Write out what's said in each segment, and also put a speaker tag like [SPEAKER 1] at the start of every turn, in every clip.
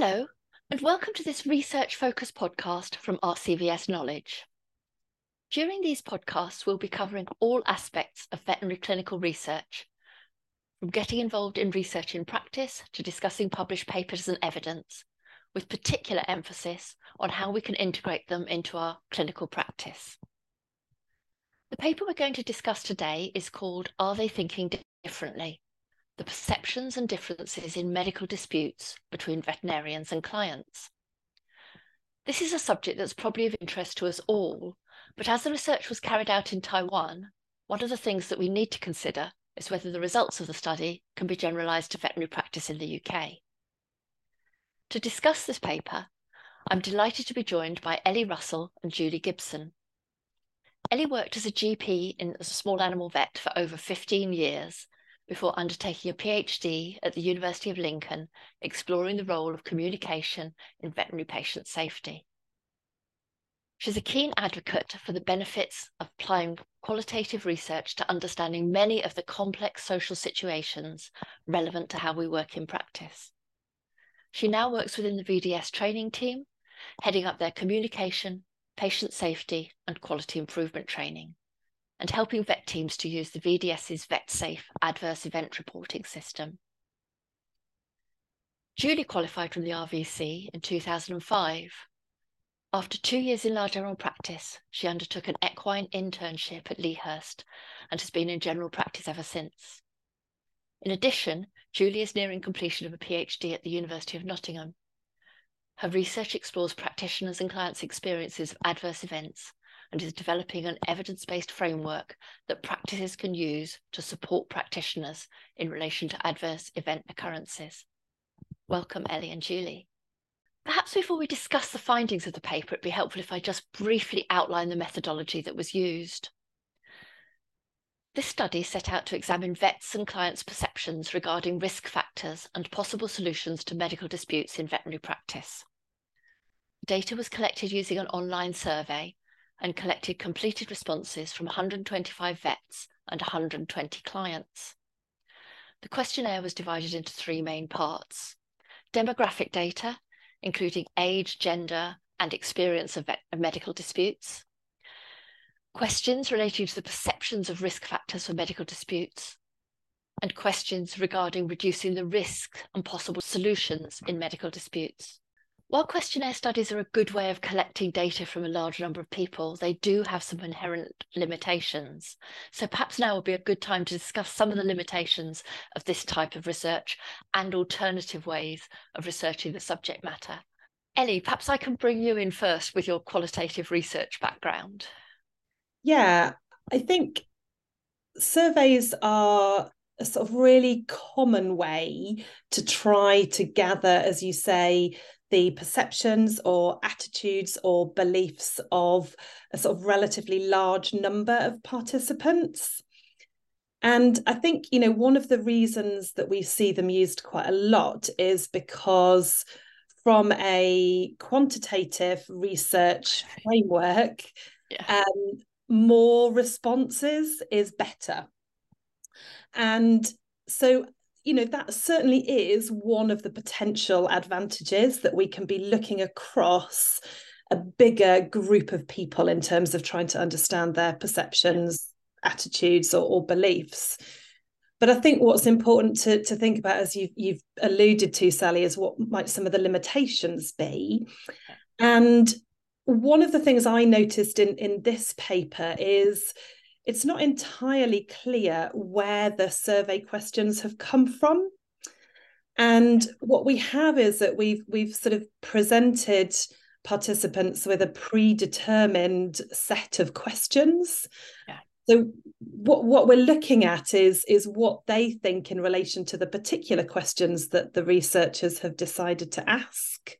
[SPEAKER 1] Hello, and welcome to this research focused podcast from RCVS Knowledge. During these podcasts, we'll be covering all aspects of veterinary clinical research, from getting involved in research in practice to discussing published papers and evidence, with particular emphasis on how we can integrate them into our clinical practice. The paper we're going to discuss today is called Are They Thinking Differently? The perceptions and differences in medical disputes between veterinarians and clients. This is a subject that's probably of interest to us all, but as the research was carried out in Taiwan, one of the things that we need to consider is whether the results of the study can be generalised to veterinary practice in the UK. To discuss this paper, I'm delighted to be joined by Elly Russell and Julie Gibson. Elly worked as a GP in a small animal vet for over 15 years before undertaking a PhD at the University of Lincoln, exploring the role of communication in veterinary patient safety. She's a keen advocate for the benefits of applying qualitative research to understanding many of the complex social situations relevant to how we work in practice. She now works within the VDS training team, heading up their communication, patient safety, and quality improvement training and helping vet teams to use the VDS's VetSafe adverse event reporting system. Julie qualified from the RVC in 2005. After two years in large general practice, she undertook an equine internship at Lea Hurst and has been in general practice ever since. In addition, Julie is nearing completion of a PhD at the University of Nottingham. Her research explores practitioners' and clients' experiences of adverse events and is developing an evidence based framework that practices can use to support practitioners in relation to adverse event occurrences. Welcome, Elly and Julie. Perhaps before we discuss the findings of the paper, it'd be helpful if I just briefly outline the methodology that was used. This study set out to examine vets and clients' perceptions regarding risk factors and possible solutions to medical disputes in veterinary practice. Data was collected using an online survey and collected completed responses from 125 vets and 120 clients. The questionnaire was divided into three main parts. Demographic data, including age, gender, and experience of, of medical disputes. Questions relating to the perceptions of risk factors for medical disputes. And questions regarding reducing the risk and possible solutions in medical disputes. While questionnaire studies are a good way of collecting data from a large number of people, they do have some inherent limitations. So perhaps now would be a good time to discuss some of the limitations of this type of research and alternative ways of researching the subject matter. Elly, perhaps I can bring you in first with your qualitative research background.
[SPEAKER 2] Yeah, I think surveys are a sort of really common way to try to gather, as you say, the perceptions or attitudes or beliefs of a sort of relatively large number of participants. And I think, you know, one of the reasons that we see them used quite a lot is because from a quantitative research framework, yeah. um, more responses is better. And so you know that certainly is one of the potential advantages that we can be looking across a bigger group of people in terms of trying to understand their perceptions attitudes or, or beliefs but I think what's important to, to think about, as you've, you've alluded to, Sally, is what might some of the limitations be. And one of the things I noticed in, in this paper is it's not entirely clear where the survey questions have come from. And what we have is that we've we've sort of presented participants with a predetermined set of questions. Yeah. So what, what we're looking at is, is what they think in relation to the particular questions that the researchers have decided to ask.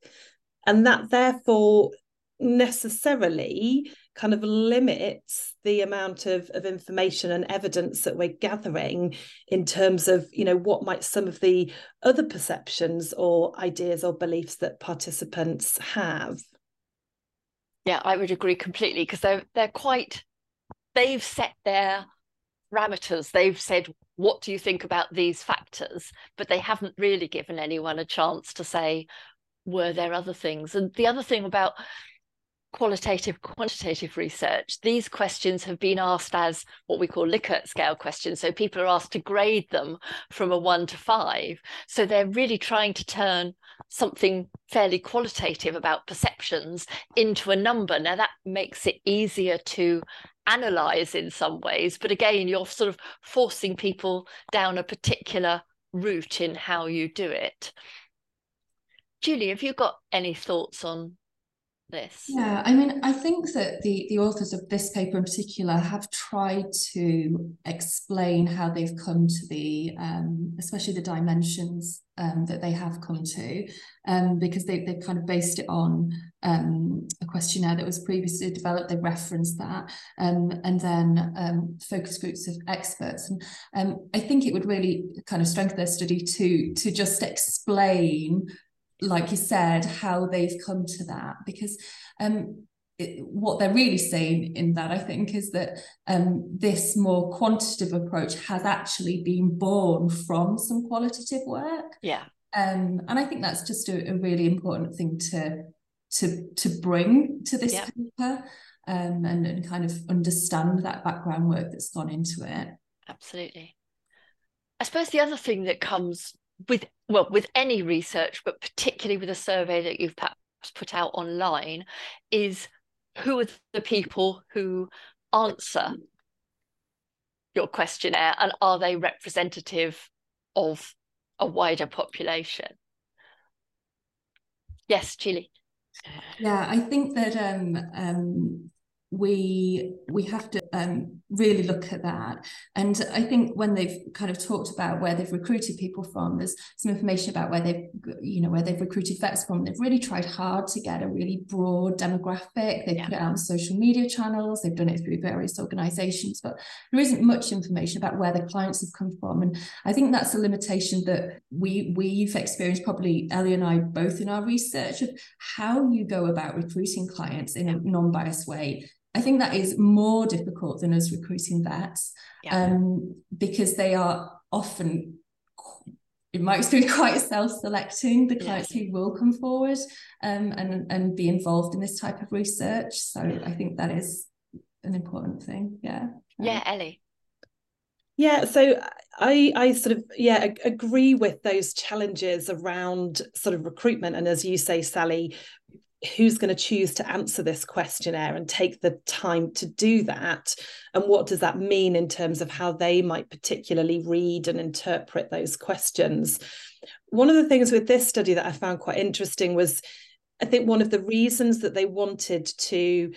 [SPEAKER 2] And that therefore necessarily kind of limits the amount of, of information and evidence that we're gathering in terms of you know what might some of the other perceptions or ideas or beliefs that participants have.
[SPEAKER 1] Yeah i would agree completely because they're they're quite they've set their parameters. They've said what do you think about these factors? But they haven't really given anyone a chance to say were there other things? And the other thing about qualitative quantitative research these questions have been asked as what we call likert scale questions. So people are asked to grade them from a 1 to 5 so they're really trying to turn something fairly qualitative about perceptions into a number. Now that makes it easier to analyze in some ways but again you're sort of forcing people down a particular route in how you do it. Julie have you got any thoughts on this?
[SPEAKER 3] Yeah, I mean, I think that the the authors of this paper in particular have tried to explain how they've come to the, um, especially the dimensions um, that they have come to, um, because they they've kind of based it on um, a questionnaire that was previously developed. They referenced that, um, and then um, focus groups of experts. And I think it would really kind of strengthen their study to to just explain like you said, how they've come to that. Because um, it, what they're really saying in that, I think, is that um, this more quantitative approach has actually been born from some qualitative work.
[SPEAKER 1] Yeah.
[SPEAKER 3] Um, and I think that's just a, a really important thing to to to bring to this yeah. paper um, and, and kind of understand that background work that's gone into it.
[SPEAKER 1] Absolutely. I suppose the other thing that comes with well with any research but particularly with a survey that you've perhaps put out online is who are the people who answer your questionnaire and are they representative of a wider population? Yes Julie.
[SPEAKER 3] Yeah i think that um, um, we we have to um, really look at that. And I think when they've kind of talked about where they've recruited people from, there's some information about where they've you know where they've recruited vets from. They've really tried hard to get a really broad demographic. They've yeah. put it out on social media channels. They've done it through various organisations, but there isn't much information about where the clients have come from. And I think that's a limitation that we we've experienced probably Elly and I both in our research of how you go about recruiting clients in a non-biased way I think that is more difficult than us recruiting vets yeah. um, because they are often, in my experience, quite self-selecting the clients yeah. who will come forward um, and and be involved in this type of research. So I think that is an important thing. Yeah.
[SPEAKER 1] Yeah, Elly.
[SPEAKER 2] Yeah, so I I sort of yeah agree with those challenges around sort of recruitment and as you say Sally who's going to choose to answer this questionnaire and take the time to do that? And what does that mean in terms of how they might particularly read and interpret those questions? One of the things with this study that i found quite interesting was i think one of the reasons that they wanted to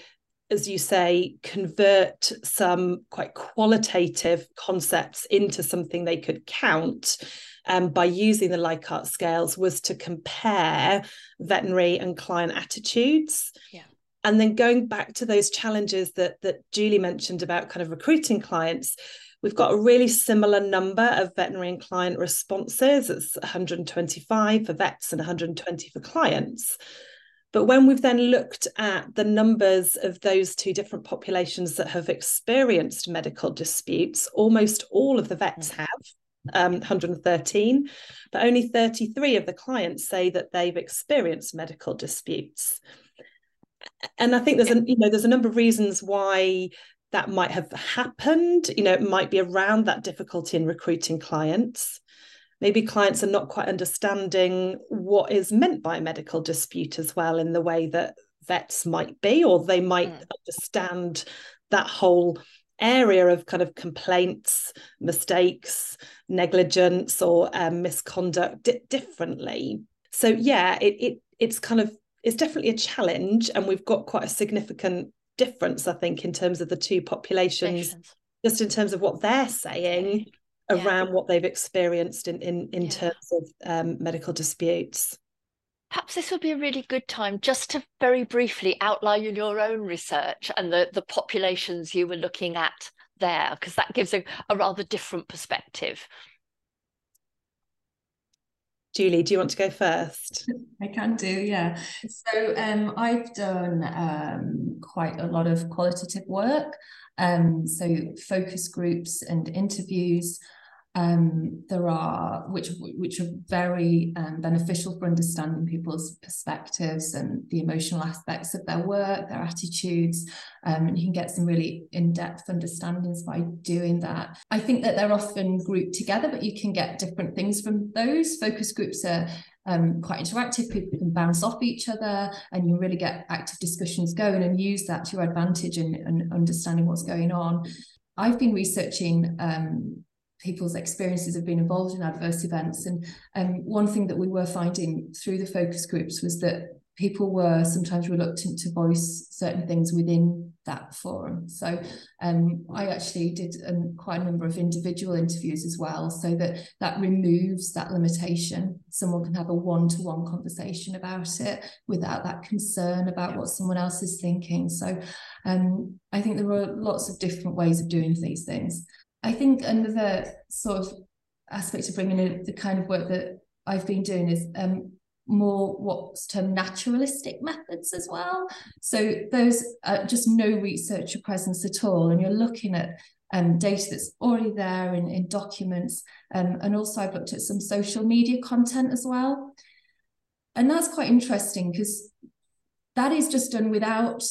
[SPEAKER 2] as you say convert some quite qualitative concepts into something they could count um, by using the Likert scales was to compare veterinary and client attitudes.
[SPEAKER 1] Yeah.
[SPEAKER 2] And then going back to those challenges that that Julie mentioned about kind of recruiting clients, we've got a really similar number of veterinary and client responses. It's 125 for vets and 120 for clients. But when we've then looked at the numbers of those two different populations that have experienced medical disputes, almost all of the vets have um, 113, but only 33 of the clients say that they've experienced medical disputes. And I think there's a you know there's a number of reasons why that might have happened. You know, it might be around that difficulty in recruiting clients. Maybe clients are not quite understanding what is meant by a medical dispute as well in the way that vets might be, or they might mm. understand that whole area of kind of complaints, mistakes, negligence, or um, misconduct di- differently. So yeah, it, it it's kind of it's definitely a challenge, and we've got quite a significant difference, I think, in terms of the two populations, just in terms of what they're saying yeah. around what they've experienced in in, in yeah. terms of um, medical disputes.
[SPEAKER 1] Perhaps this would be a really good time just to very briefly outline your own research and the, the populations you were looking at there, because that gives a, a rather different perspective.
[SPEAKER 2] Julie, do you want to go first?
[SPEAKER 3] I can do, yeah. So um, I've done um, quite a lot of qualitative work, um, so focus groups and interviews um, there are which which are very um, beneficial for understanding people's perspectives and the emotional aspects of their work, their attitudes, um, and you can get some really in-depth understandings by doing that. I think that they're often grouped together, but you can get different things from those. Focus groups are um, quite interactive. People can bounce off each other, and you really get active discussions going and use that to your advantage in understanding what's going on. I've been researching um, people's experiences of being involved in adverse events. And um, one thing that we were finding through the focus groups was that people were sometimes reluctant to voice certain things within that forum. So um, I actually did um, quite a number of individual interviews as well, so that that removes that limitation. Someone can have a one-to-one conversation about it without that concern about what someone else is thinking. So um, I think there are lots of different ways of doing these things. I think another sort of aspect of bringing in the kind of work that I've been doing is um, more what's termed naturalistic methods as well. So those are just no researcher presence at all, and you're looking at um, data that's already there in, in documents. Um, and also I've looked at some social media content as well. And that's quite interesting because that is just done without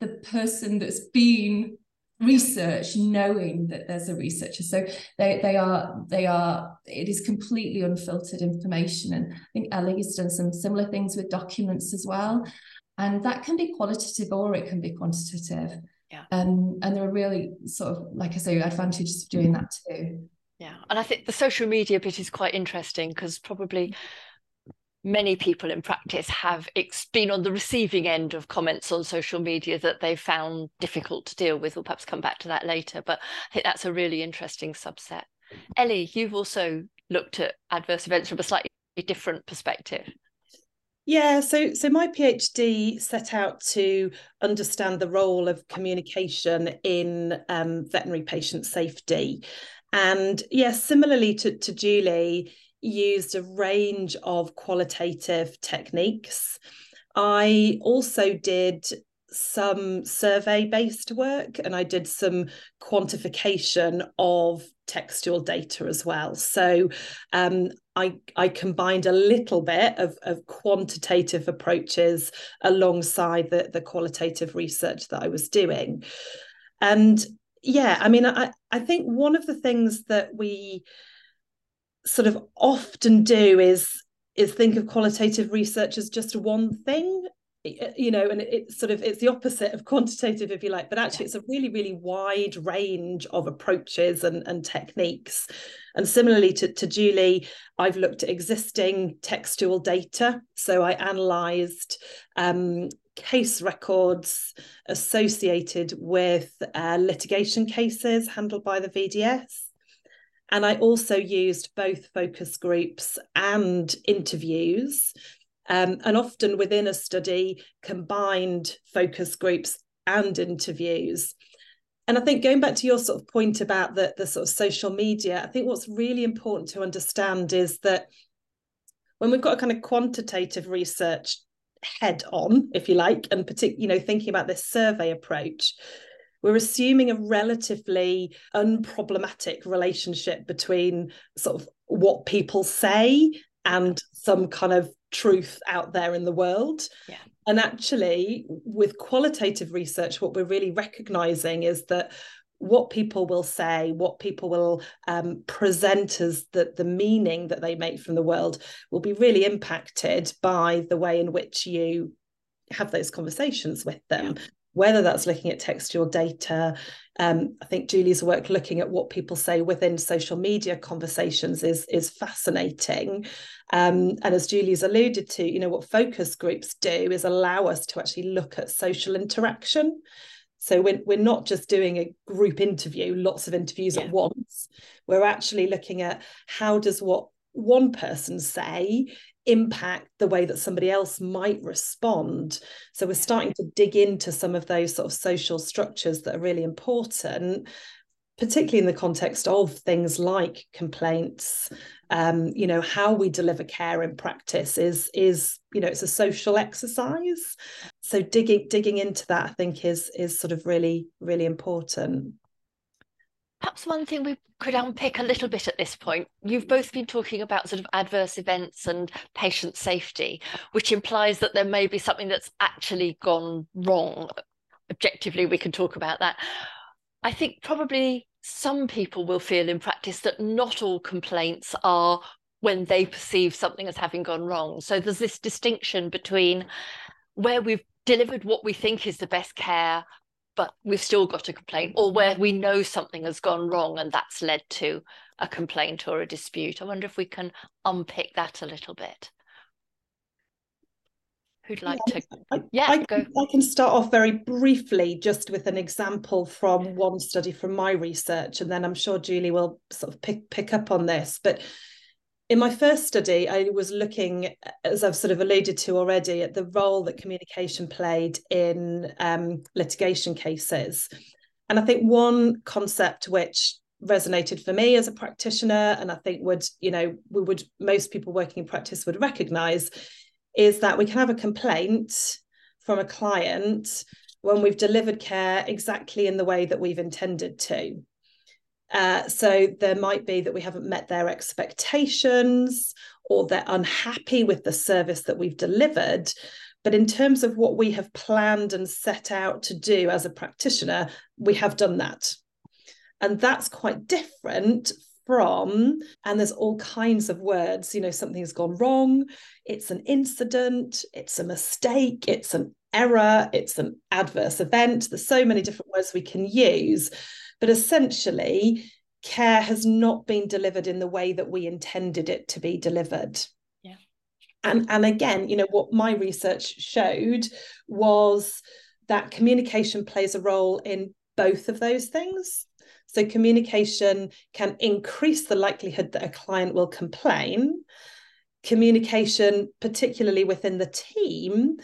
[SPEAKER 3] the person that's been research knowing that there's a researcher. So they they are they are it is completely unfiltered information. And i think Elly has done some similar things with documents as well. And that can be qualitative or it can be quantitative.
[SPEAKER 1] Yeah.
[SPEAKER 3] Um, and there are really sort of like i say advantages of doing that too.
[SPEAKER 1] Yeah. And i think the social media bit is quite interesting because probably many people in practice have been on the receiving end of comments on social media that they found difficult to deal with. We'll perhaps come back to that later, but I think that's a really interesting subset. Elly, you've also looked at adverse events from a slightly different perspective.
[SPEAKER 2] Yeah, so so my PhD set out to understand the role of communication in um, veterinary patient safety, and yes, yeah, similarly to, to Julie, used a range of qualitative techniques. I also did some survey based work and I did some quantification of textual data as well. So um, I, I combined a little bit of, of quantitative approaches alongside the, the qualitative research that I was doing. And yeah, I mean, I, I think one of the things that we sort of often do is is think of qualitative research as just one thing you know and it's sort of it's the opposite of quantitative if you like but actually it's a really really wide range of approaches and, and techniques. And similarly to, to julie i've looked at existing textual data. So i analyzed um, case records associated with uh, litigation cases handled by the vds and I also used both focus groups and interviews. Um, and often within a study, combined focus groups and interviews. And I think going back to your sort of point about the, the sort of social media, I think what's really important to understand is that when we've got a kind of quantitative research head on, if you like, and particularly, you know, thinking about this survey approach, we're assuming a relatively unproblematic relationship between sort of what people say and some kind of truth out there in the world.
[SPEAKER 1] Yeah.
[SPEAKER 2] And actually, with qualitative research, what we're really recognizing is that what people will say, what people will um, present as the, the meaning that they make from the world will be really impacted by the way in which you have those conversations with them. Yeah whether that's looking at textual data. Um, I think Julie's work looking at what people say within social media conversations is, is fascinating. Um, and as Julie's alluded to, you know, what focus groups do is allow us to actually look at social interaction. So we're, we're not just doing a group interview, lots of interviews yeah. at once. We're actually looking at how does what one person say impact the way that somebody else might respond. So we're starting to dig into some of those sort of social structures that are really important, particularly in the context of things like complaints. Um, you know, how we deliver care in practice is is you know it's a social exercise. So digging digging into that, I think, is is sort of really really important.
[SPEAKER 1] Perhaps one thing we could unpick a little bit at this point. You've both been talking about sort of adverse events and patient safety, which implies that there may be something that's actually gone wrong. Objectively, we can talk about that. I think probably some people will feel in practice that not all complaints are when they perceive something as having gone wrong. So there's this distinction between where we've delivered what we think is the best care but we've still got a complaint, or where we know something has gone wrong and that's led to a complaint or a dispute. I wonder if we can unpick that a little bit. Who'd like yeah, to? I, yeah,
[SPEAKER 2] I,
[SPEAKER 1] go.
[SPEAKER 2] I can start off very briefly just with an example from one study from my research, and then I'm sure Julie will sort of pick pick up on this. But in my first study, I was looking, as I've sort of alluded to already, at the role that communication played in um, litigation cases. And I think one concept which resonated for me as a practitioner, and I think would, you know, we would most people working in practice would recognize, is that we can have a complaint from a client when we've delivered care exactly in the way that we've intended to. Uh, so there might be that we haven't met their expectations or they're unhappy with the service that we've delivered. But in terms of what we have planned and set out to do as a practitioner, we have done that. And that's quite different from, and there's all kinds of words, you know, something's gone wrong, it's an incident, it's a mistake, it's an error, it's an adverse event. There's so many different words we can use. But essentially, care has not been delivered in the way that we intended it to be delivered.
[SPEAKER 1] Yeah.
[SPEAKER 2] And, and again, you know, what my research showed was that communication plays a role in both of those things. So, communication can increase the likelihood that a client will complain. Communication, particularly within the team,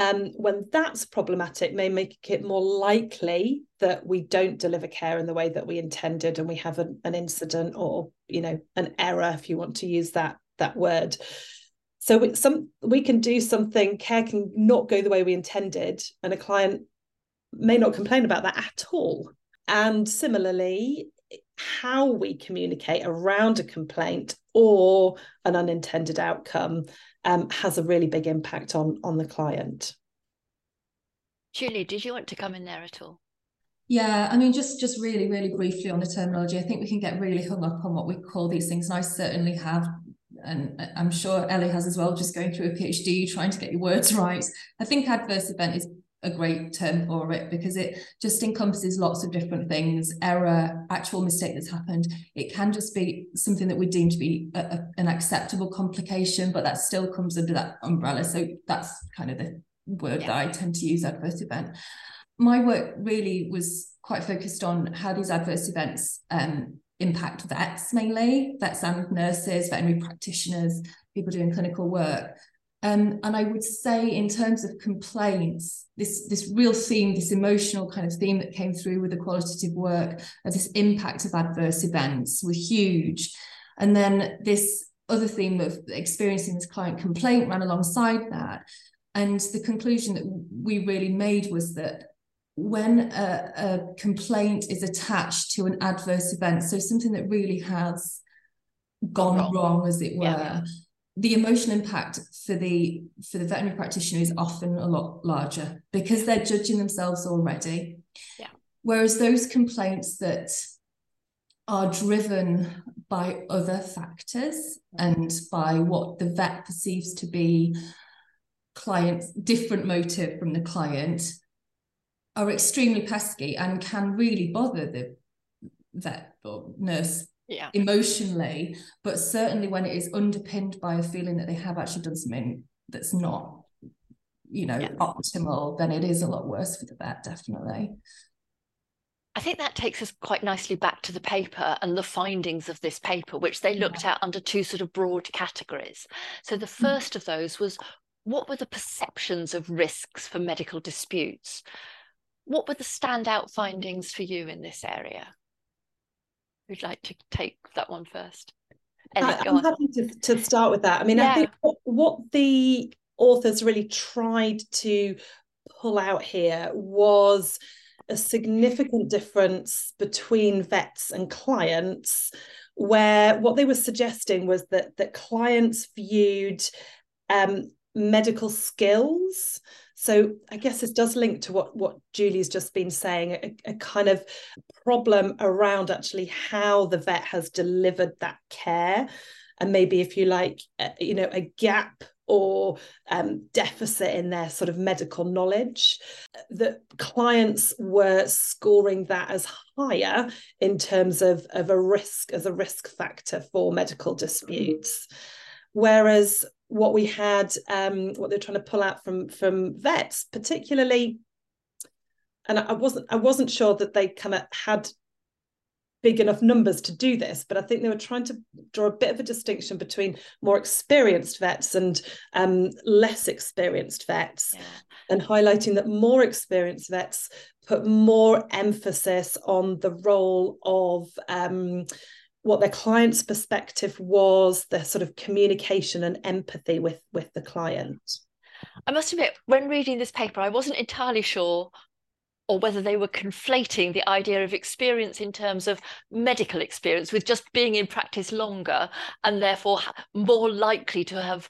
[SPEAKER 2] um, when that's problematic, may make it more likely that we don't deliver care in the way that we intended, and we have an, an incident or you know an error, if you want to use that that word. So some we can do something. Care can not go the way we intended, and a client may not complain about that at all. And similarly, how we communicate around a complaint or an unintended outcome um, has a really big impact on on the client.
[SPEAKER 1] Julie, did you want to come in there at all?
[SPEAKER 3] Yeah, I mean, just just really, really briefly on the terminology, I think we can get really hung up on what we call these things, and I certainly have, and I'm sure Elly has as well. Just going through a PhD, trying to get your words right. I think adverse event is a great term for it because it just encompasses lots of different things. Error actual mistake that's happened. It can just be something that we deem to be a, a, an acceptable complication but that still comes under that umbrella. So that's kind of the word yeah. that i tend to use adverse event. My work really was quite focused on how these adverse events um, impact vets mainly vets and nurses veterinary practitioners people doing clinical work um, and I would say, in terms of complaints, this this real theme, this emotional kind of theme that came through with the qualitative work of this impact of adverse events was huge. And then this other theme of experiencing this client complaint ran alongside that. And the conclusion that we really made was that when a, a complaint is attached to an adverse event, so something that really has gone wrong, wrong as it were. Yeah the emotional impact for the for the veterinary practitioner is often a lot larger because they're judging themselves already.
[SPEAKER 1] Yeah.
[SPEAKER 3] Whereas those complaints that are driven by other factors and by what the vet perceives to be client's different motive from the client are extremely pesky and can really bother the vet or nurse
[SPEAKER 1] yeah.
[SPEAKER 3] emotionally, but certainly when it is underpinned by a feeling that they have actually done something that's not, you know, yeah. optimal, then it is a lot worse for the vet, definitely.
[SPEAKER 1] I think that takes us quite nicely back to the paper and the findings of this paper, which they looked yeah. at under two sort of broad categories. So the hmm. first of those was what were the perceptions of risks for medical disputes? What were the standout findings for you in this area? Who'd like to take that one first?
[SPEAKER 2] Elly, I'm on. happy to, to start with that. I mean, yeah. I think what, what the authors really tried to pull out here was a significant difference between vets and clients where what they were suggesting was that that clients viewed um, medical skills so I guess this does link to what what Julie's just been saying, a, a, kind of problem around actually how the vet has delivered that care, and maybe if you like, uh, you know, a gap or um, deficit in their sort of medical knowledge. That clients were scoring that as higher in terms of, of a risk as a risk factor for medical disputes. Whereas what we had, um, what they're trying to pull out from from vets, particularly, and I wasn't I wasn't sure that they kind of had big enough numbers to do this, but I think they were trying to draw a bit of a distinction between more experienced vets and um, less experienced vets, yeah. and highlighting that more experienced vets put more emphasis on the role of um, what their client's perspective was, their sort of communication and empathy with with the client.
[SPEAKER 1] I must admit, when reading this paper, I wasn't entirely sure or whether they were conflating the idea of experience in terms of medical experience with just being in practice longer and therefore more likely to have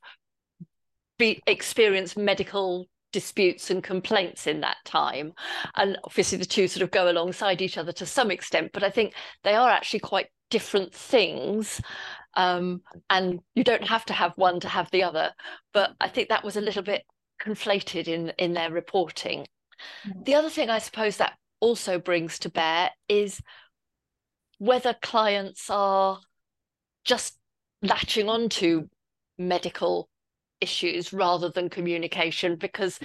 [SPEAKER 1] be experienced medical disputes and complaints in that time. And obviously the two sort of go alongside each other to some extent but i think they are actually quite different things. Um, and you don't have to have one to have the other but i think that was a little bit conflated in in their reporting. Mm. the other thing i suppose that also brings to bear is whether clients are just latching on to medical issues rather than communication because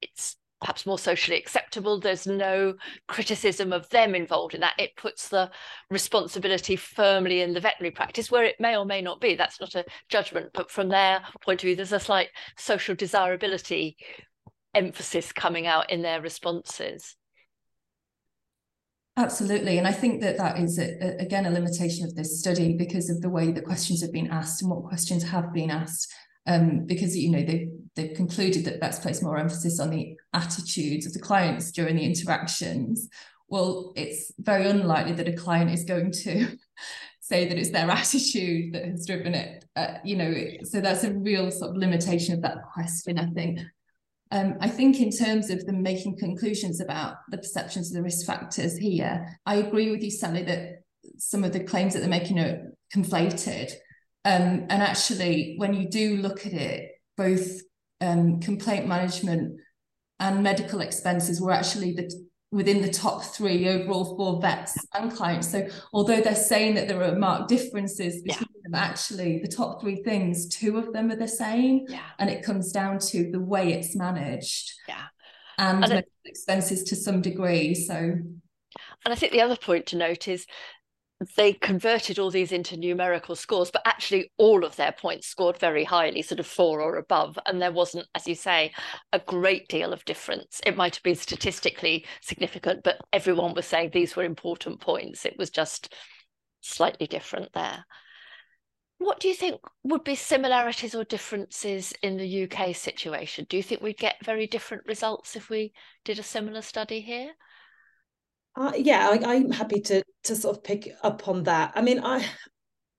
[SPEAKER 1] it's perhaps more socially acceptable. There's no criticism of them involved in that. It puts the responsibility firmly in the veterinary practice, where it may or may not be. That's not a judgment, but from their point of view, there's a slight social desirability emphasis coming out in their responses.
[SPEAKER 3] Absolutely. And I think that that is, a, a, again, a limitation of this study because of the way the questions have been asked and what questions have been asked um, because you know they've they've concluded that that's placed more emphasis on the attitudes of the clients during the interactions. Well, it's very unlikely that a client is going to say that it's their attitude that has driven it. Uh, you know, so that's a real sort of limitation of that question. I think. Um, I think in terms of them making conclusions about the perceptions of the risk factors here, I agree with you, Sally, that some of the claims that they're making are conflated. Um, and actually, when you do look at it, both um, complaint management and medical expenses were actually the within the top three overall for vets and clients. So although they're saying that there are marked differences between yeah. them, actually the top three things, two of them are the same.
[SPEAKER 1] Yeah.
[SPEAKER 3] And it comes down to the way it's managed.
[SPEAKER 1] Yeah.
[SPEAKER 3] And, and medical it, expenses to some degree. So and
[SPEAKER 1] I think the other point to note is they converted all these into numerical scores, but actually all of their points scored very highly, sort of four or above. And there wasn't, as you say, a great deal of difference. It might have been statistically significant, but everyone was saying these were important points. It was just slightly different there. What do you think would be similarities or differences in the UK situation? Do you think we'd get very different results if we did a similar study here?
[SPEAKER 2] Uh, yeah, I, am happy to to sort of pick up on that. I mean, I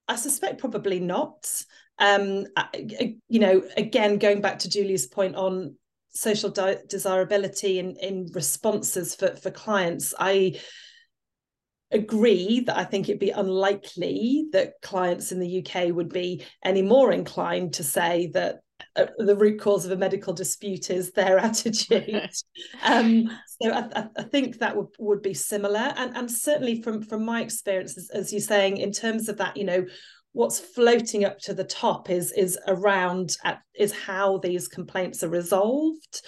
[SPEAKER 2] I suspect probably not. Um, I, you know, again, going back to Julie's point on social desirability in in responses for for clients, I agree that I think it'd be unlikely that clients in the UK would be any more inclined to say that the root cause of a medical dispute is their attitude. um, so I, I, think that would, would be similar, and and certainly from from my experience, as, as you're saying, in terms of that, you know, what's floating up to the top is is around at, is how these complaints are resolved,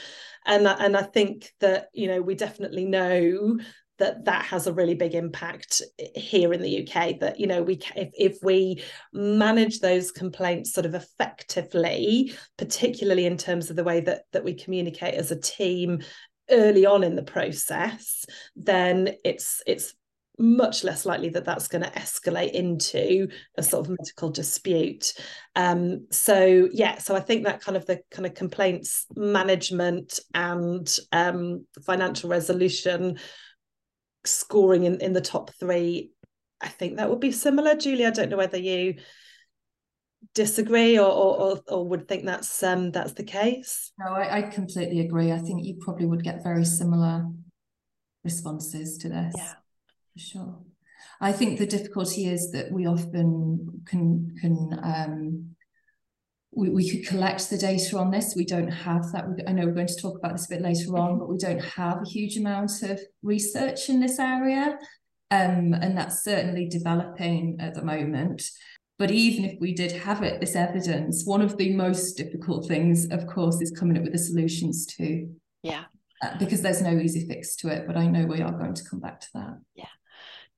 [SPEAKER 2] and and I think that you know we definitely know that that has a really big impact here in the UK that you know we if, if we manage those complaints sort of effectively particularly in terms of the way that that we communicate as a team early on in the process then it's it's much less likely that that's going to escalate into a sort of medical dispute. Um, so yeah so i think that kind of the kind of complaints management and um, financial resolution scoring in, in the top three, I think that would be similar. Julie, I don't know whether you disagree or or, or would think that's um that's the case.
[SPEAKER 3] No, I, I completely agree. I think you probably would get very similar responses to this.
[SPEAKER 1] Yeah.
[SPEAKER 3] For sure. I think the difficulty is that we often can can um, we, we could collect the data on this. We don't have that. I know we're going to talk about this a bit later on, but we don't have a huge amount of research in this area. Um, and that's certainly developing at the moment. But even if we did have it, this evidence, one of the most difficult things, of course, is coming up with the solutions too.
[SPEAKER 1] Yeah.
[SPEAKER 3] Uh, because there's no easy fix to it, but I know we are going to come back to that.
[SPEAKER 1] Yeah.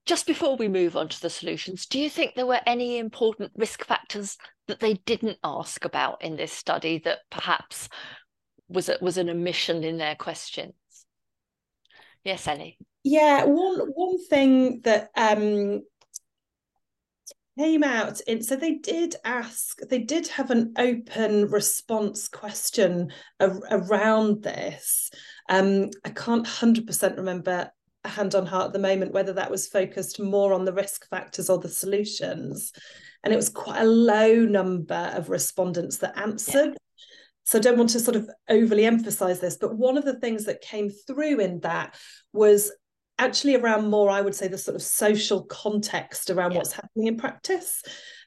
[SPEAKER 1] Just before we move on to the solutions, do you think there were any important risk factors that they didn't ask about in this study that perhaps was a, was an omission in their questions? Yes, Elly.
[SPEAKER 2] Yeah, one one thing that um came out in so they did ask they did have an open response question ar- around this um i can't 100% remember hand on heart at the moment whether that was focused more on the risk factors or the solutions and it was quite a low number of respondents that answered yeah. so i don't want to sort of overly emphasize this but one of the things that came through in that was actually around more i would say the sort of social context around yeah. what's happening in practice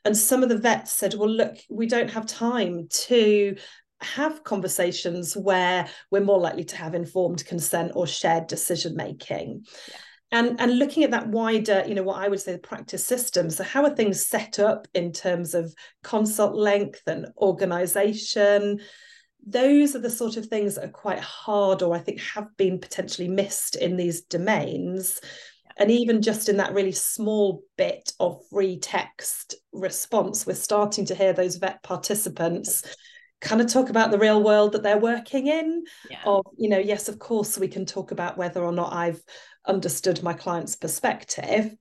[SPEAKER 2] and some of the vets said well look we don't have time to have conversations where we're more likely to have informed consent or shared decision making yeah. And and looking at that wider you know what i would say the practice system. So how are things set up in terms of consult length and organization? Those are the sort of things that are quite hard or i think have been potentially missed in these domains. And even just in that really small bit of free text response we're starting to hear those vet participants kind of talk about the real world that they're working in yeah. of you know yes of course we can talk about whether or not i've understood my client's perspective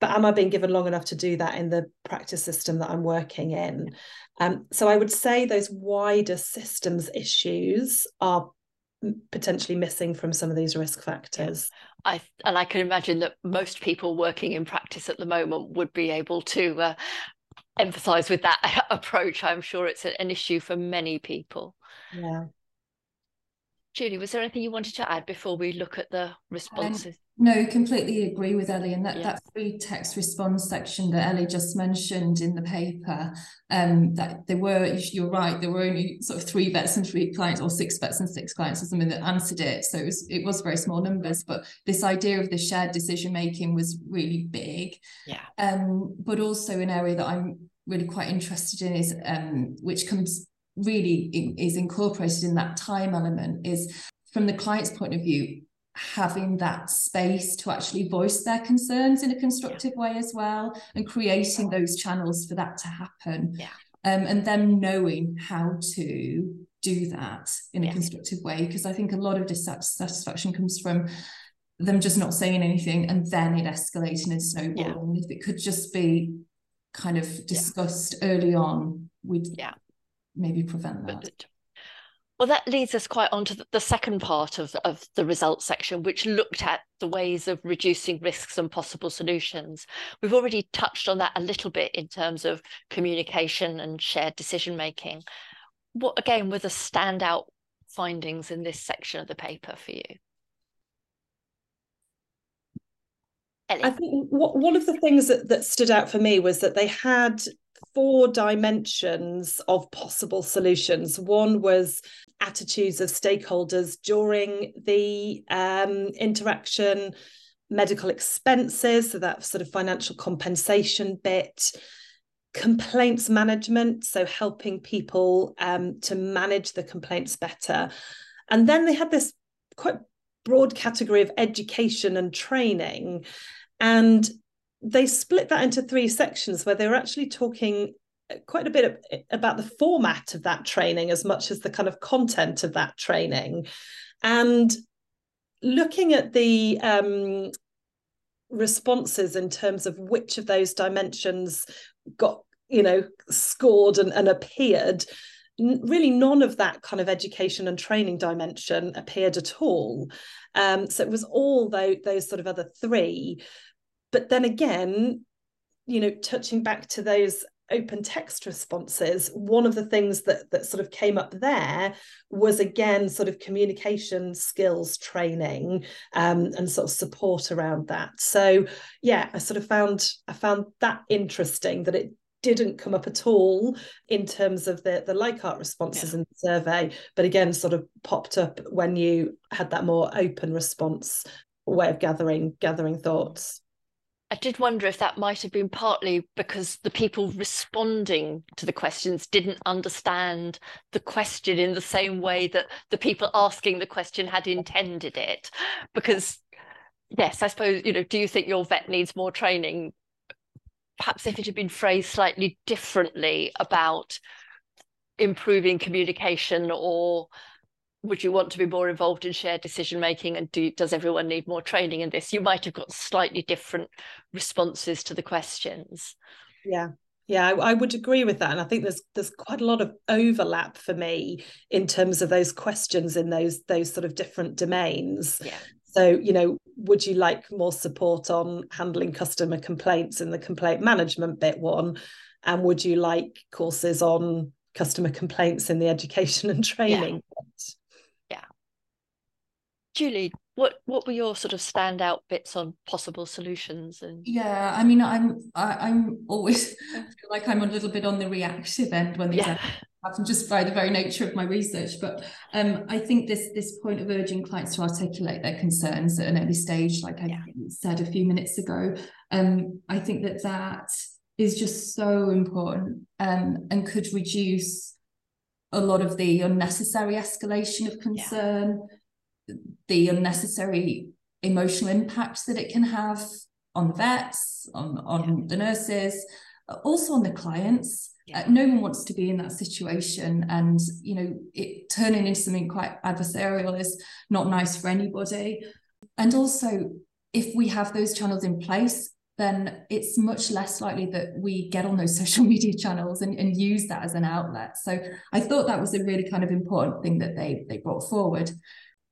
[SPEAKER 2] but am i being given long enough to do that in the practice system that i'm working in um, so i would say those wider systems issues are potentially missing from some of these risk factors.
[SPEAKER 1] I and I can imagine that most people working in practice at the moment would be able to uh, emphasize with that approach. I'm sure it's an issue for many people.
[SPEAKER 2] Yeah.
[SPEAKER 1] Julie, was there anything you wanted to add before we look at the responses? Um,
[SPEAKER 3] no, completely agree with Elly. And that, yeah. that free text response section that Elly just mentioned in the paper, um, that there were, you're right, there were only sort of three vets and three clients, or six vets and six clients or something that answered it. So it was, it was very small numbers, but this idea of the shared decision making was really big.
[SPEAKER 1] Yeah.
[SPEAKER 3] Um, but also an area that I'm really quite interested in is um, which comes really is incorporated in that time element is from the client's point of view having that space to actually voice their concerns in a constructive way as well and creating those channels for that to happen
[SPEAKER 1] yeah
[SPEAKER 3] um, and them knowing how to do that in a constructive way because i think a lot of dissatisfaction comes from them just not saying anything and then it escalating and snowballing yeah. if it could just be kind of discussed yeah. early on, we'd
[SPEAKER 1] yeah.
[SPEAKER 3] Maybe prevent that.
[SPEAKER 1] Well, that leads us quite on to the second part of, of the results section, which looked at the ways of reducing risks and possible solutions. We've already touched on that a little bit in terms of communication and shared decision making. What, again, were the standout findings in this section of the paper for you?
[SPEAKER 2] Elly. I think what, one of the things that, that stood out for me was that they had four dimensions of possible solutions. One was attitudes of stakeholders during the um, interaction, medical expenses, so that sort of financial compensation bit, complaints management, so helping people um, to manage the complaints better. And then they had this quite broad category of education and training. And they split that into three sections where they were actually talking quite a bit about the format of that training as much as the kind of content of that training. And looking at the um, responses in terms of which of those dimensions got, you know, scored and, and appeared, really none of that kind of education and training dimension appeared at all. Um, so it was all those, those sort of other three. But then again, you know, touching back to those open text responses, one of the things that that sort of came up there was again sort of communication skills training um, and sort of support around that. So yeah, I sort of found I found that interesting that it didn't come up at all in terms of the the Likert responses yeah. in the survey, but again sort of popped up when you had that more open response way of gathering gathering thoughts.
[SPEAKER 1] I did wonder if that might have been partly because the people responding to the questions didn't understand the question in the same way that the people asking the question had intended it. Because, yes, I suppose, you know, do you think your vet needs more training? Perhaps if it had been phrased slightly differently about improving communication or would you want to be more involved in shared decision making and do does everyone need more training in this? You might have got slightly different responses to the questions.
[SPEAKER 2] Yeah. Yeah I, I, would agree with that and i think there's there's quite a lot of overlap for me in terms of those questions in those those sort of different domains.
[SPEAKER 1] Yeah.
[SPEAKER 2] So you know would you like more support on handling customer complaints in the complaint management bit one? And would you like courses on customer complaints in the education and training
[SPEAKER 1] yeah. Julie, what what were your sort of standout bits on possible solutions and
[SPEAKER 3] yeah i mean i'm I, am i am always feel like i'm a little bit on the reactive end when these yeah. happen just by the very nature of my research but um i think this this point of urging clients to articulate their concerns at an early stage like i yeah. said a few minutes ago um i think that that is just so important um and could reduce a lot of the unnecessary escalation of concern yeah the unnecessary emotional impact that it can have on the vets, on, on yeah. the nurses, also on the clients. Yeah. Uh, no one wants to be in that situation, and you know, it turning into something quite adversarial is not nice for anybody. And also, if we have those channels in place, then it's much less likely that we get on those social media channels and, and use that as an outlet. So I thought that was a really kind of important thing that they they brought forward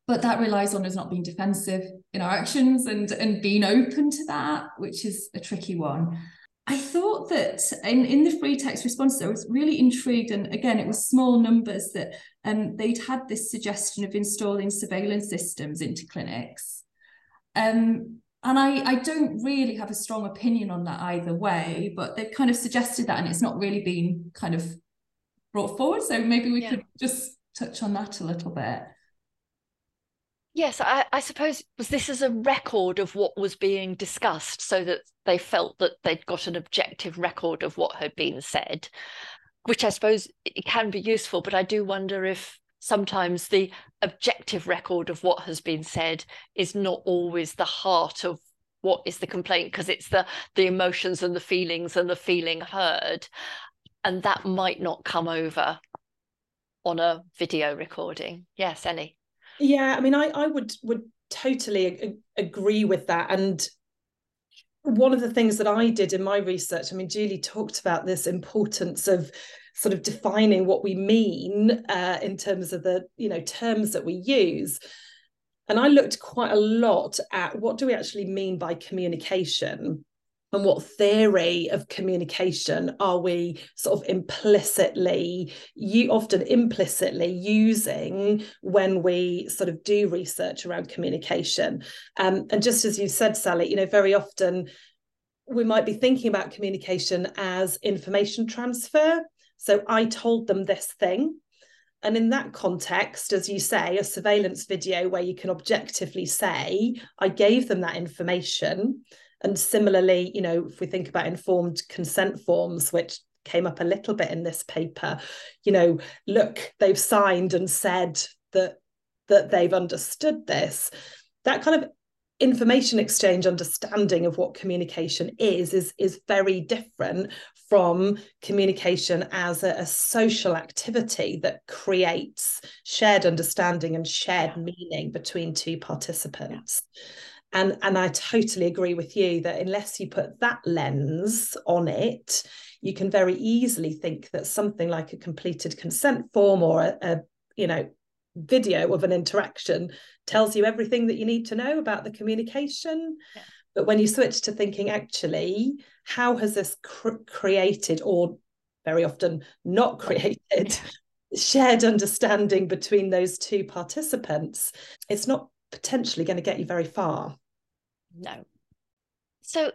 [SPEAKER 3] but that relies on us not being defensive in our actions and and being open to that which is a tricky one I thought that in, in the free text responses, I was really intrigued. And again, it was small numbers that um, they'd had this suggestion of installing surveillance systems into clinics. Um, and I, I don't really have a strong opinion on that either way, but they've kind of suggested that and it's not really been kind of brought forward. So maybe we yeah. could just touch on that a little bit.
[SPEAKER 1] Yes, I, I, suppose was this as a record of what was being discussed, so that they felt that they'd got an objective record of what had been said, which I suppose it can be useful. But I do wonder if sometimes the objective record of what has been said is not always the heart of what is the complaint, because it's the the emotions and the feelings and the feeling heard, and that might not come over on a video recording. Yes, Elly.
[SPEAKER 2] Yeah, I mean, I I would would totally ag- agree with that, and one of the things that I did in my research, I mean, Julie talked about this importance of sort of defining what we mean uh, in terms of the you know terms that we use. And I looked quite a lot at what do we actually mean by communication and what theory of communication are we sort of implicitly you often implicitly using when we sort of do research around communication? Um, and just as you said sally you know very often we might be thinking about communication as information transfer. So i told them this thing. And in that context, as you say, a surveillance video where you can objectively say, I gave them that information and similarly, you know, if we think about informed consent forms, which came up a little bit in this paper, you know, look, they've signed and said that that they've understood this. That kind of information exchange understanding of what communication is is is very different from communication as a, a social activity that creates shared understanding and shared yeah. meaning between two participants and and I totally agree with you that unless you put that lens on it you can very easily think that something like a completed consent form or a, a you know video of an interaction tells you everything that you need to know about the communication yeah. but when you switch to thinking actually how has this cr- created or very often not created shared understanding between those two participants it's not potentially going to get you very far.
[SPEAKER 1] No. So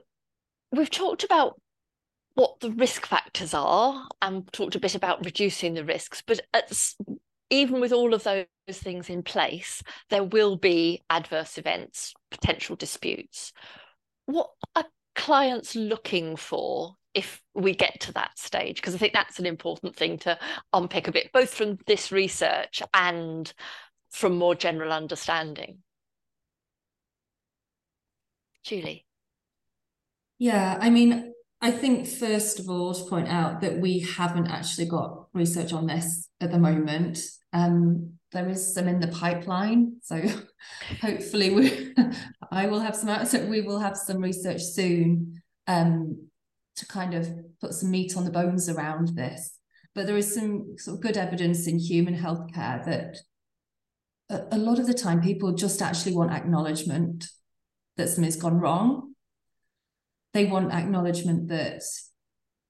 [SPEAKER 1] we've talked about what the risk factors are and talked a bit about reducing the risks but even with all of those things in place there will be adverse events potential disputes. What are clients looking for if we get to that stage? Because i think that's an important thing to unpick a bit both from this research and from more general understanding julie?
[SPEAKER 3] Yeah i mean i think first of all to point out that we haven't actually got research on this at the moment. Um there is some in the pipeline so hopefully we i will have some so we will have some research soon um to kind of put some meat on the bones around this. But there is some sort of good evidence in human healthcare that a, a lot of the time people just actually want acknowledgement that something's gone wrong. They want acknowledgement that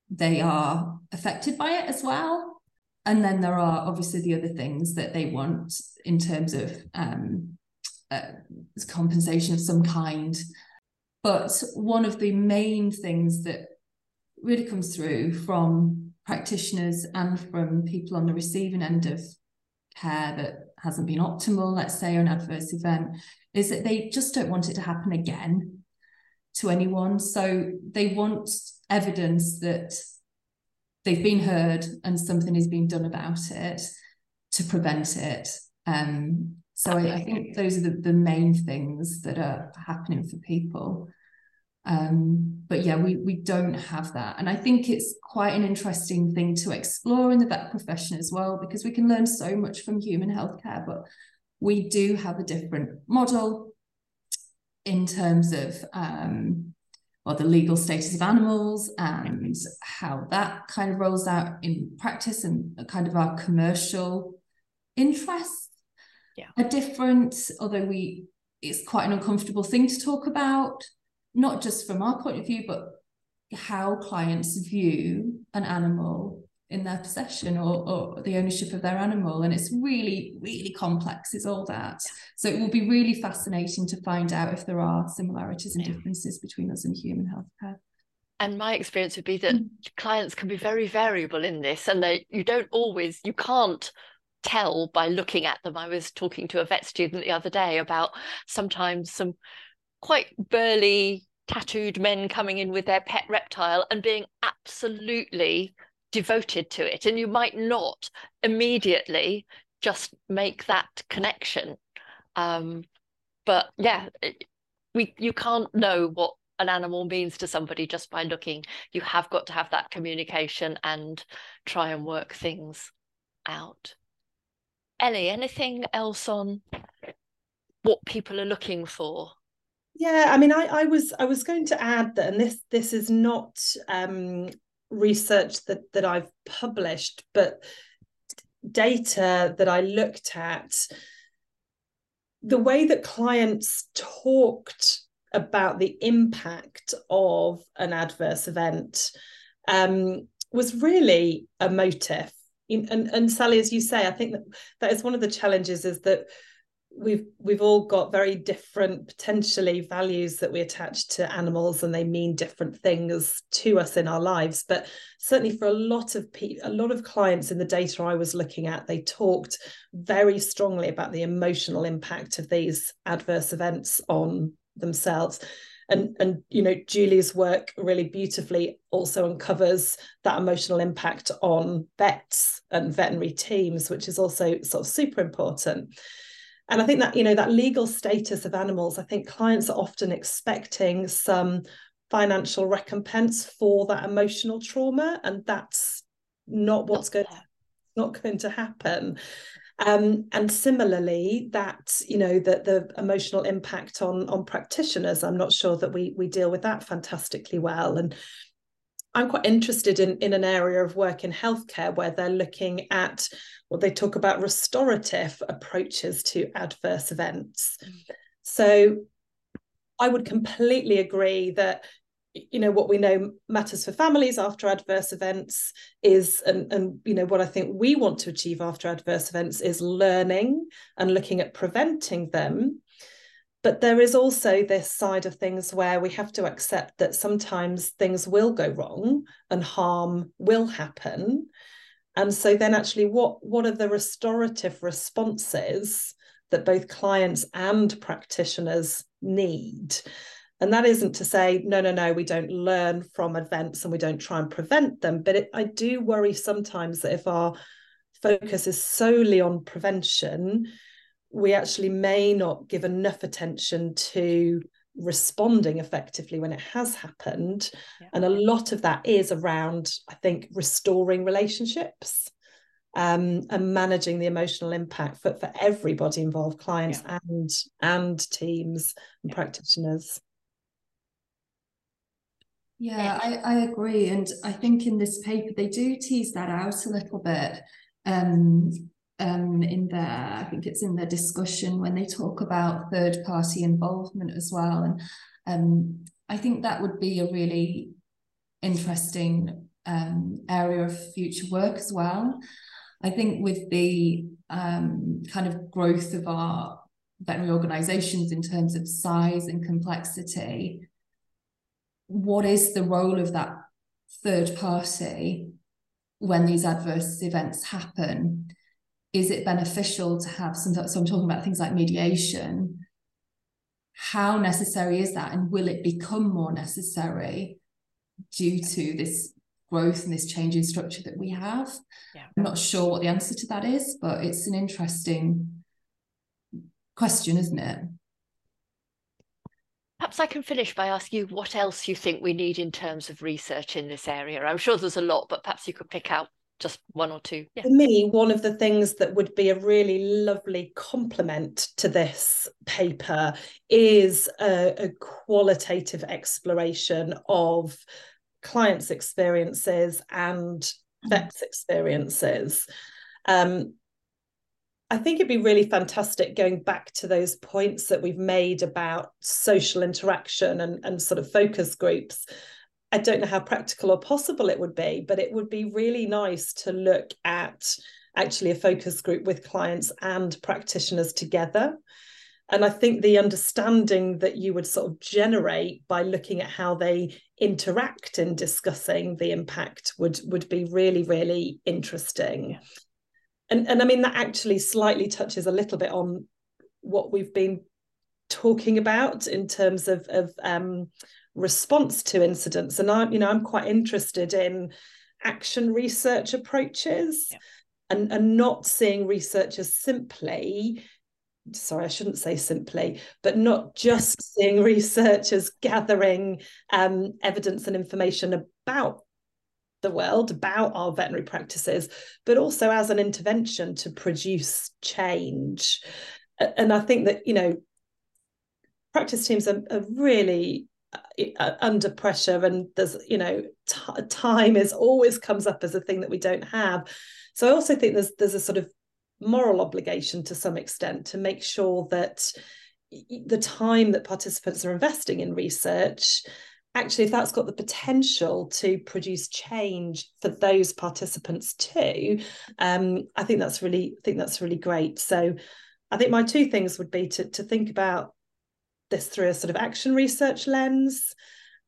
[SPEAKER 3] they are affected by it as well. And then there are obviously the other things that they want in terms of um, uh, compensation of some kind. But one of the main things that really comes through from practitioners and from people on the receiving end of care that hasn't been optimal, let's say, or an adverse event, is that they just don't want it to happen again to anyone. So they want evidence that they've been heard and something is being done about it to prevent it. Um, so I, I, think those are the, the main things that are happening for people. Um, but yeah, we we don't have that, and I think it's quite an interesting thing to explore in the vet profession as well, because we can learn so much from human healthcare, but we do have a different model in terms of um, well, the legal status of animals and how that kind of rolls out in practice and kind of our commercial interests
[SPEAKER 1] yeah.
[SPEAKER 3] are different, although we it's quite an uncomfortable thing to talk about not just from our point of view, but how clients view an animal in their possession or, or the ownership of their animal. And it's really, really complex, is all that. So it will be really fascinating to find out if there are similarities and differences between us and human healthcare.
[SPEAKER 1] And my experience would be that mm. clients can be very variable in this, and they you don't always you can't tell by looking at them. I was talking to a vet student the other day about sometimes some quite burly tattooed men coming in with their pet reptile and being absolutely devoted to it and you might not immediately just make that connection. Um, but yeah we you can't know what an animal means to somebody just by looking. You have got to have that communication and try and work things out. Elly anything else on what people are looking for?
[SPEAKER 2] Yeah, I mean, I, I was I was going to add that, and this this is not um, research that that I've published, but data that I looked at. The way that clients talked about the impact of an adverse event um, was really emotive. And, and Sally, as you say, I think that that is one of the challenges is that we've we've all got very different potentially values that we attach to animals and they mean different things to us in our lives. But certainly for a lot of people a lot of clients in the data I was looking at they talked very strongly about the emotional impact of these adverse events on themselves. And and you know Julie's work really beautifully also uncovers that emotional impact on vets and veterinary teams which is also sort of super important and i think that you know that legal status of animals i think clients are often expecting some financial recompense for that emotional trauma and that's not what's going not going to happen. Um, and similarly that you know that the emotional impact on on practitioners i'm not sure that we we deal with that fantastically well. And I'm quite interested in, in an area of work in healthcare where they're looking at what they talk about restorative approaches to adverse events. Mm. So I would completely agree that you know what we know matters for families after adverse events is and and you know what i think we want to achieve after adverse events is learning and looking at preventing them but there is also this side of things where we have to accept that sometimes things will go wrong and harm will happen. And so then actually what what are the restorative responses that both clients and practitioners need? And that isn't to say no no no we don't learn from events and we don't try and prevent them but it, i do worry sometimes that if our focus is solely on prevention we actually may not give enough attention to responding effectively when it has happened yeah. and a lot of that is around i think restoring relationships um, and managing the emotional impact for, for everybody involved clients yeah. and and teams and yeah. practitioners
[SPEAKER 3] yeah I, I agree and i think in this paper they do tease that out a little bit um, um, in there. I think it's in the discussion when they talk about third party involvement as well. And um, I think that would be a really interesting um, area of future work as well. I think with the um, kind of growth of our veterinary organisations in terms of size and complexity, what is the role of that third party when these adverse events happen? Is it beneficial to have some so i'm talking about things like mediation how necessary is that and will it become more necessary due to this growth and this change in structure that we have yeah. i'm not sure what the answer to that is but it's an interesting question isn't it
[SPEAKER 1] Perhaps I can finish by asking you what else you think we need in terms of research in this area. I'm sure there's a lot, but perhaps you could pick out just one or two.
[SPEAKER 2] Yeah. For me, one of the things that would be a really lovely complement to this paper is a, a qualitative exploration of clients' experiences and mm-hmm. vets' experiences. Um, I think it'd be really fantastic going back to those points that we've made about social interaction and, and sort of focus groups I don't know how practical or possible it would be, but it would be really nice to look at actually a focus group with clients and practitioners together. And I think the understanding that you would sort of generate by looking at how they interact in discussing the impact would would be really, really interesting. And, and I mean, that actually slightly touches a little bit on what we've been talking about in terms of, of um, response to incidents and i'm you know i'm quite interested in action research approaches yeah. and and not seeing research as simply sorry i shouldn't say simply but not just seeing research as gathering um, evidence and information about the world about our veterinary practices but also as an intervention to produce change and i think that you know practice teams are, are really uh, under pressure and there's you know t- time is always comes up as a thing that we don't have. So i also think there's there's a sort of moral obligation to some extent to make sure that the time that participants are investing in research actually if that's got the potential to produce change for those participants too um, i think that's really I think that's really great. So i think my two things would be to, to think about this through a sort of action research lens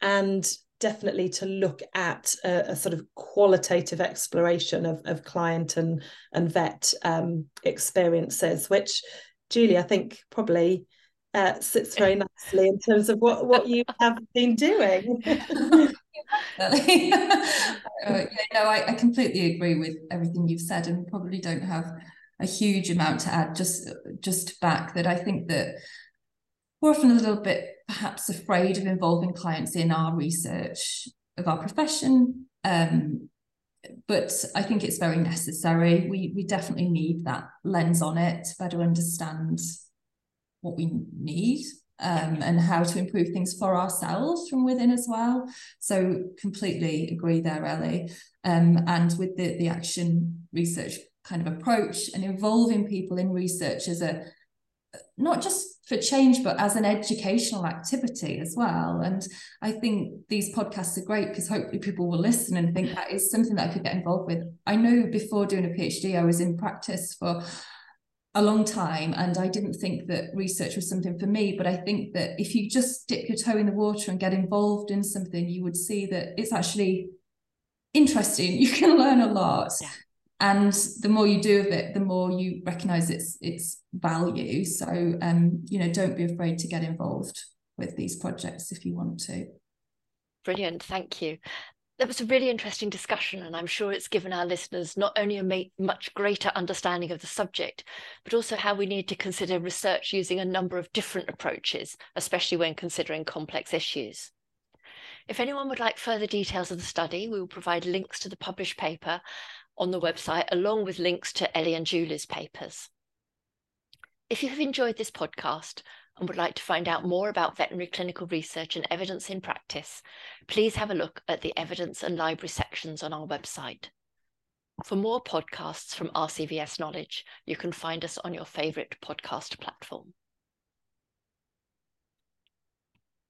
[SPEAKER 2] and definitely to look at a, a sort of qualitative exploration of, of client and and vet um, experiences which julie i think probably uh, sits very nicely in terms of what what you have been doing.
[SPEAKER 3] Uh, yeah, no I, I completely agree with everything you've said and probably don't have a huge amount to add just just back that i think that we're often a little bit perhaps afraid of involving clients in our research of our profession. Um, but I think it's very necessary. We we definitely need that lens on it to better understand what we need um, and how to improve things for ourselves from within as well. So completely agree there, Elly. Um, and with the, the action research kind of approach and involving people in research as a not just for change, but as an educational activity as well. And I think these podcasts are great because hopefully people will listen and think that is something that I could get involved with. I know before doing a PhD, I was in practice for a long time and I didn't think that research was something for me. But I think that if you just dip your toe in the water and get involved in something, you would see that it's actually interesting. You can learn a lot. Yeah and the more you do of it the more you recognize its its value. So um you know don't be afraid to get involved with these projects if you want to.
[SPEAKER 1] Brilliant. Thank you. That was a really interesting discussion and i'm sure it's given our listeners not only a much greater understanding of the subject but also how we need to consider research using a number of different approaches especially when considering complex issues. If anyone would like further details of the study, we will provide links to the published paper on the website, along with links to Elly and Julie's papers. If you have enjoyed this podcast and would like to find out more about veterinary clinical research and evidence in practice, please have a look at the evidence and library sections on our website. For more podcasts from RCVS Knowledge, you can find us on your favourite podcast platform.